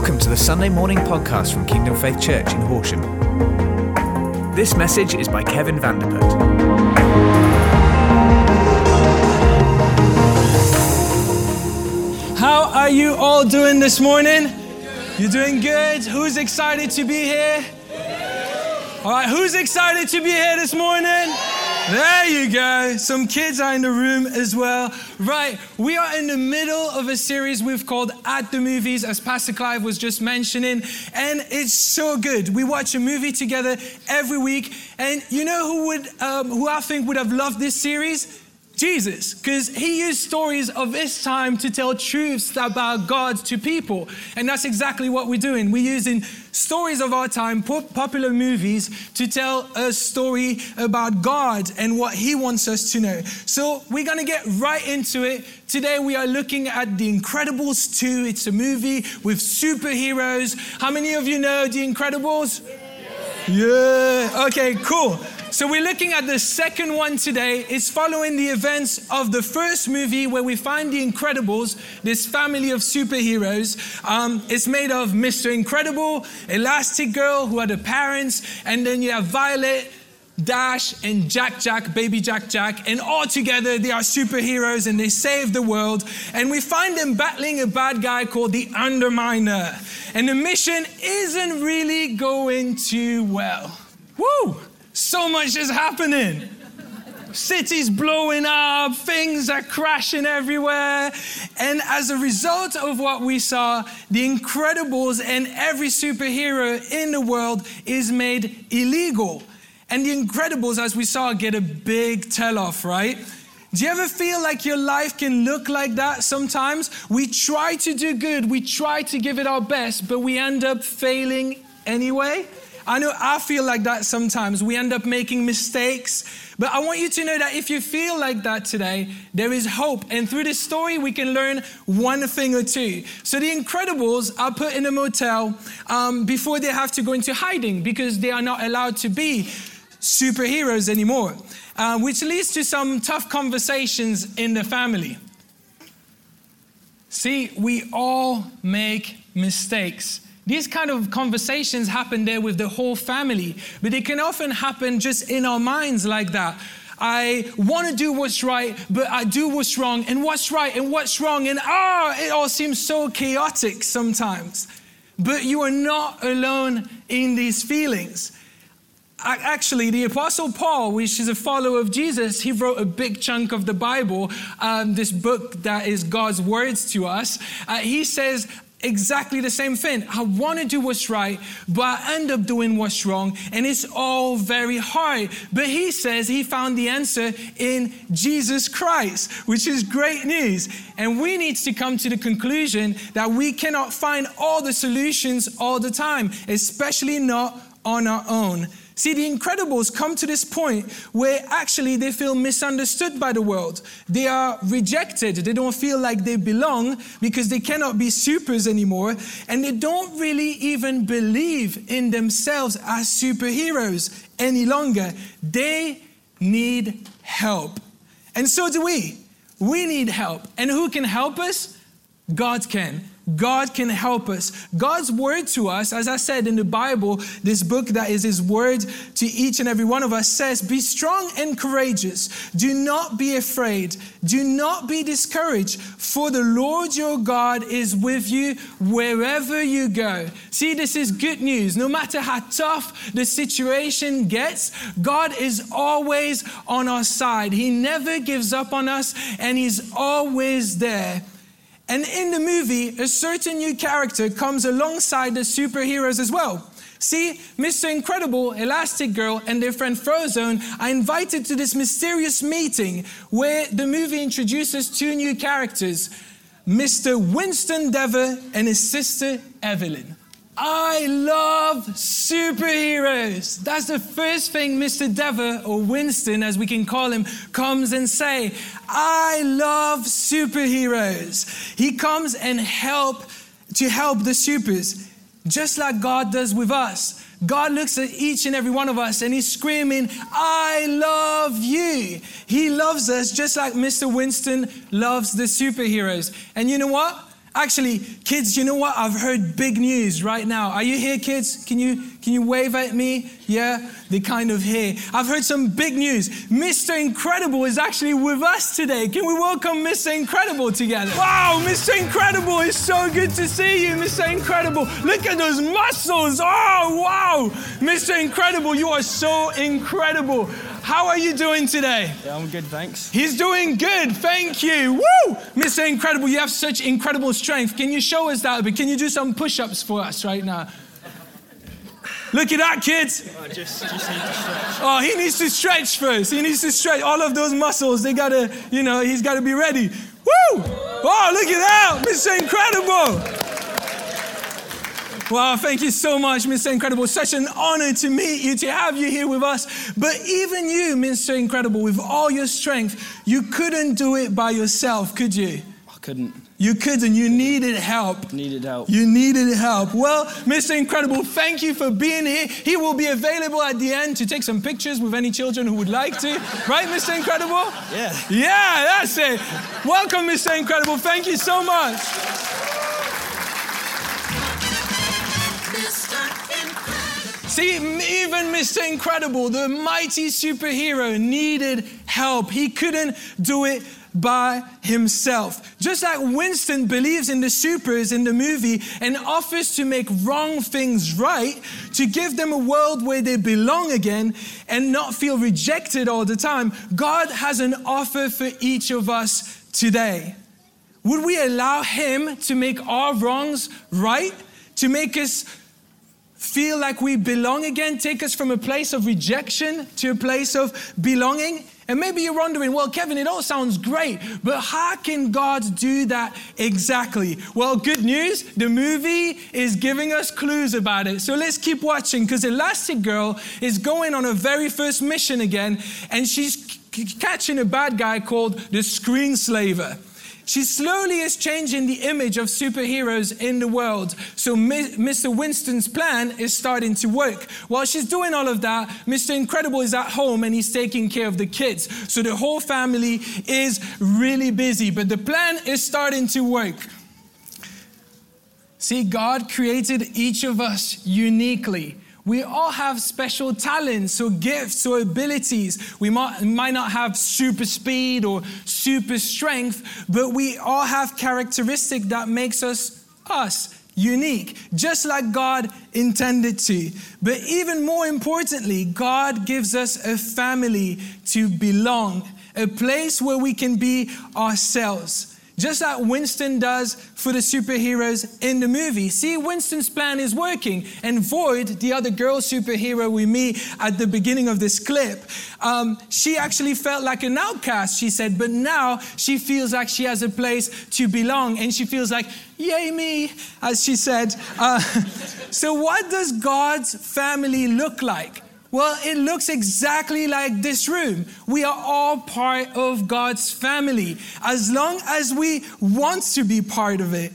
Welcome to the Sunday morning podcast from Kingdom Faith Church in Horsham. This message is by Kevin Vanderput. How are you all doing this morning? You're doing good? Who's excited to be here? All right, who's excited to be here this morning? There you go. Some kids are in the room as well. Right, we are in the middle of a series we've called At the Movies, as Pastor Clive was just mentioning, and it's so good. We watch a movie together every week, and you know who would, um, who I think would have loved this series? Jesus, because he used stories of his time to tell truths about God to people. And that's exactly what we're doing. We're using stories of our time, popular movies, to tell a story about God and what he wants us to know. So we're going to get right into it. Today we are looking at The Incredibles 2. It's a movie with superheroes. How many of you know The Incredibles? Yeah. Okay, cool. So we're looking at the second one today. It's following the events of the first movie where we find the Incredibles, this family of superheroes. Um, it's made of Mr. Incredible, Elastigirl, who are the parents, and then you have Violet, Dash, and Jack Jack, baby Jack Jack, and all together they are superheroes and they save the world. And we find them battling a bad guy called the Underminer. And the mission isn't really going too well. Woo! So much is happening. Cities blowing up, things are crashing everywhere. And as a result of what we saw, the Incredibles and every superhero in the world is made illegal. And the Incredibles, as we saw, get a big tell off, right? Do you ever feel like your life can look like that sometimes? We try to do good, we try to give it our best, but we end up failing anyway. I know I feel like that sometimes. We end up making mistakes. But I want you to know that if you feel like that today, there is hope. And through this story, we can learn one thing or two. So the Incredibles are put in a motel um, before they have to go into hiding because they are not allowed to be superheroes anymore, uh, which leads to some tough conversations in the family. See, we all make mistakes. These kind of conversations happen there with the whole family, but they can often happen just in our minds like that. I want to do what's right, but I do what's wrong, and what's right and what's wrong, and ah, it all seems so chaotic sometimes. But you are not alone in these feelings. Actually, the Apostle Paul, which is a follower of Jesus, he wrote a big chunk of the Bible, um, this book that is God's words to us. Uh, he says, exactly the same thing. I want to do what's right, but I end up doing what's wrong, and it's all very hard. But he says he found the answer in Jesus Christ, which is great news. And we need to come to the conclusion that we cannot find all the solutions all the time, especially not on our own. See, the Incredibles come to this point where actually they feel misunderstood by the world. They are rejected. They don't feel like they belong because they cannot be supers anymore. And they don't really even believe in themselves as superheroes any longer. They need help. And so do we. We need help. And who can help us? God can. God can help us. God's word to us, as I said in the Bible, this book that is His word to each and every one of us says, Be strong and courageous. Do not be afraid. Do not be discouraged, for the Lord your God is with you wherever you go. See, this is good news. No matter how tough the situation gets, God is always on our side. He never gives up on us, and He's always there. And in the movie, a certain new character comes alongside the superheroes as well. See, Mr. Incredible, Elastigirl, and their friend Frozone are invited to this mysterious meeting where the movie introduces two new characters Mr. Winston Deavor and his sister Evelyn. I love superheroes. That's the first thing Mr. Deavor, or Winston as we can call him, comes and say. I love superheroes. He comes and help to help the supers, just like God does with us. God looks at each and every one of us and he's screaming, I love you. He loves us just like Mr. Winston loves the superheroes. And you know what? Actually, kids, you know what? I've heard big news right now. Are you here, kids? Can you can you wave at me? Yeah, they kind of here. I've heard some big news. Mr. Incredible is actually with us today. Can we welcome Mr. Incredible together? Wow, Mr. Incredible, it's so good to see you, Mr. Incredible. Look at those muscles. Oh, wow. Mr. Incredible, you are so incredible. How are you doing today? Yeah, I'm good, thanks. He's doing good, thank you. Woo! Mr. Incredible, you have such incredible strength. Can you show us that? But can you do some push ups for us right now? Look at that, kids. I just, just need to stretch. Oh, he needs to stretch first. He needs to stretch all of those muscles. They gotta, you know, he's gotta be ready. Woo! Oh, look at that, Mr. Incredible. Wow, thank you so much, Mr. Incredible. Such an honor to meet you, to have you here with us. But even you, Mr. Incredible, with all your strength, you couldn't do it by yourself, could you? I couldn't. You couldn't. You needed help. Needed help. You needed help. Well, Mr. Incredible, thank you for being here. He will be available at the end to take some pictures with any children who would like to. Right, Mr. Incredible? Yeah. Yeah, that's it. Welcome, Mr. Incredible. Thank you so much. See, even Mr. Incredible, the mighty superhero, needed help. He couldn't do it by himself. Just like Winston believes in the supers in the movie and offers to make wrong things right, to give them a world where they belong again and not feel rejected all the time, God has an offer for each of us today. Would we allow Him to make our wrongs right? To make us feel like we belong again, take us from a place of rejection to a place of belonging. And maybe you're wondering, well, Kevin, it all sounds great, but how can God do that exactly? Well, good news, the movie is giving us clues about it. So let's keep watching because Elastigirl is going on her very first mission again, and she's c- catching a bad guy called the Screenslaver. She slowly is changing the image of superheroes in the world. So Mr. Winston's plan is starting to work. While she's doing all of that, Mr. Incredible is at home and he's taking care of the kids. So the whole family is really busy, but the plan is starting to work. See, God created each of us uniquely. We all have special talents or gifts or abilities. We might, might not have super speed or super strength, but we all have characteristic that makes us us, unique, just like God intended to. But even more importantly, God gives us a family to belong, a place where we can be ourselves just like Winston does for the superheroes in the movie. See, Winston's plan is working, and Void, the other girl superhero we meet at the beginning of this clip, um, she actually felt like an outcast, she said, but now she feels like she has a place to belong, and she feels like, yay me, as she said. Uh, so, what does God's family look like? Well, it looks exactly like this room. We are all part of God's family. As long as we want to be part of it,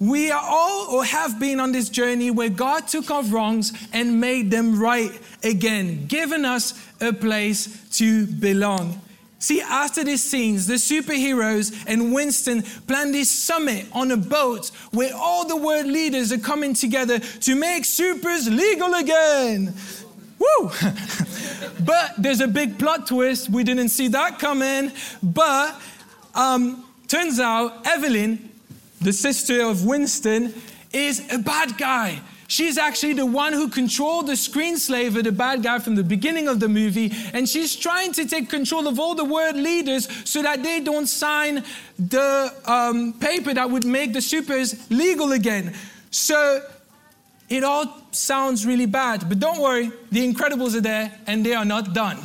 we are all or have been on this journey where God took our wrongs and made them right again, giving us a place to belong. See, after these scenes, the superheroes and Winston plan this summit on a boat where all the world leaders are coming together to make supers legal again. Woo! but there's a big plot twist. We didn't see that coming. But um, turns out Evelyn, the sister of Winston, is a bad guy. She's actually the one who controlled the screenslaver, the bad guy from the beginning of the movie, and she's trying to take control of all the world leaders so that they don't sign the um, paper that would make the supers legal again. So it all sounds really bad, but don't worry, the Incredibles are there and they are not done.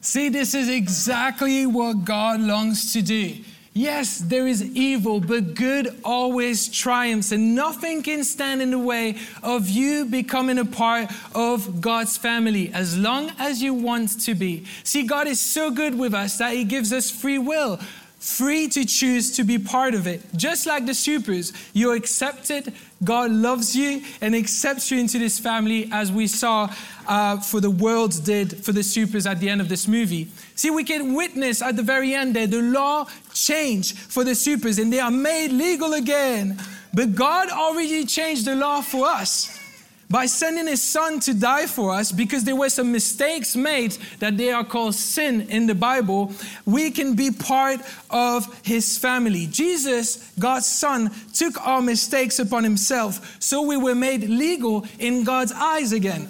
See, this is exactly what God longs to do. Yes, there is evil, but good always triumphs, and nothing can stand in the way of you becoming a part of God's family as long as you want to be. See, God is so good with us that He gives us free will free to choose to be part of it. Just like the supers, you're accepted. God loves you and accepts you into this family, as we saw uh, for the world did for the supers at the end of this movie. See, we can witness at the very end there the law changed for the supers and they are made legal again. But God already changed the law for us by sending his son to die for us because there were some mistakes made that they are called sin in the Bible, we can be part of his family. Jesus, God's son, took our mistakes upon himself so we were made legal in God's eyes again.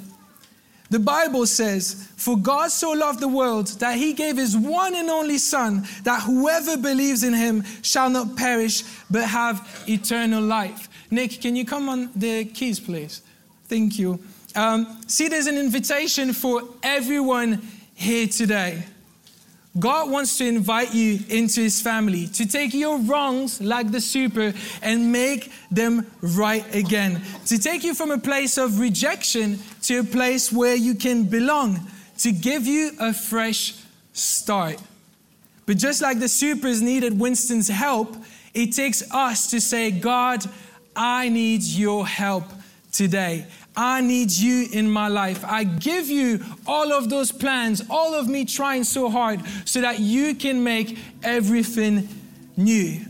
The Bible says, For God so loved the world that he gave his one and only Son, that whoever believes in him shall not perish but have eternal life. Nick, can you come on the keys, please? Thank you. Um, see, there's an invitation for everyone here today. God wants to invite you into his family to take your wrongs like the super and make them right again. To take you from a place of rejection to a place where you can belong, to give you a fresh start. But just like the supers needed Winston's help, it takes us to say, God, I need your help today. I need you in my life. I give you all of those plans, all of me trying so hard so that you can make everything new.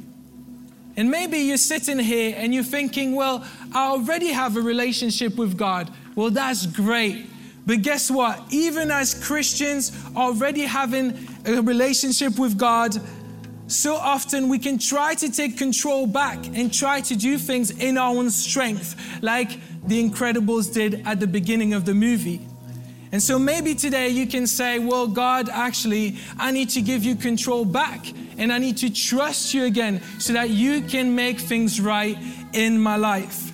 And maybe you're sitting here and you're thinking, well, I already have a relationship with God. Well, that's great. But guess what? Even as Christians already having a relationship with God, so often we can try to take control back and try to do things in our own strength, like the Incredibles did at the beginning of the movie. And so maybe today you can say, Well, God, actually, I need to give you control back and I need to trust you again so that you can make things right in my life.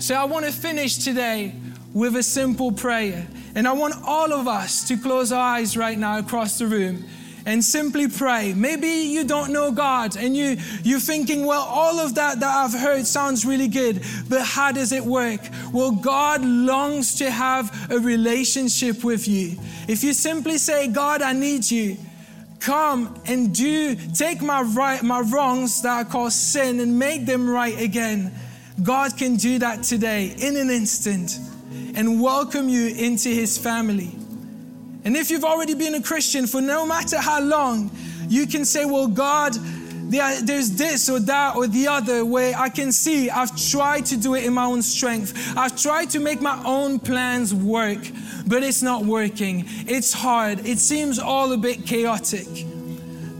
So I want to finish today with a simple prayer. And I want all of us to close our eyes right now across the room and simply pray. Maybe you don't know God and you, you're thinking, well, all of that that I've heard sounds really good, but how does it work? Well, God longs to have a relationship with you. If you simply say, God, I need you, come and do, take my right, my wrongs that I call sin and make them right again. God can do that today in an instant and welcome you into his family. And if you've already been a Christian for no matter how long, you can say, Well, God, there's this or that or the other way I can see I've tried to do it in my own strength. I've tried to make my own plans work, but it's not working. It's hard. It seems all a bit chaotic.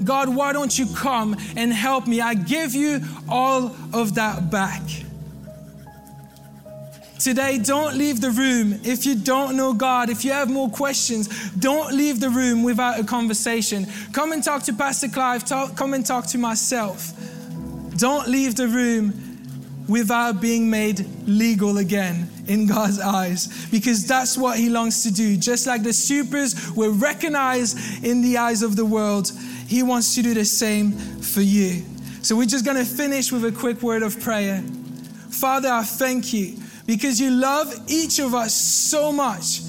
God, why don't you come and help me? I give you all of that back. Today, don't leave the room if you don't know God. If you have more questions, don't leave the room without a conversation. Come and talk to Pastor Clive, talk, come and talk to myself. Don't leave the room without being made legal again in God's eyes because that's what He longs to do. Just like the supers were recognized in the eyes of the world, He wants to do the same for you. So we're just going to finish with a quick word of prayer. Father, I thank you because you love each of us so much.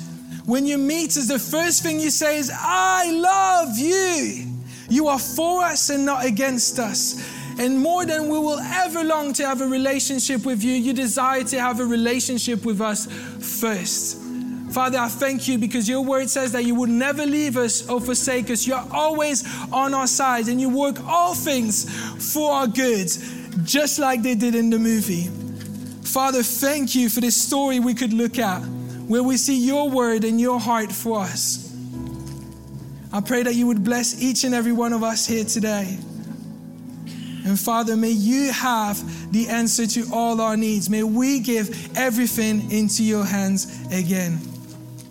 When you meet us, the first thing you say is, I love you. You are for us and not against us. And more than we will ever long to have a relationship with you, you desire to have a relationship with us first. Father, I thank you because your word says that you would never leave us or forsake us. You're always on our side and you work all things for our good, just like they did in the movie. Father, thank you for this story we could look at where we see your word and your heart for us. I pray that you would bless each and every one of us here today. And Father, may you have the answer to all our needs. May we give everything into your hands again.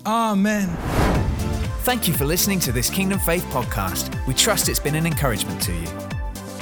Amen. Thank you for listening to this Kingdom Faith podcast. We trust it's been an encouragement to you.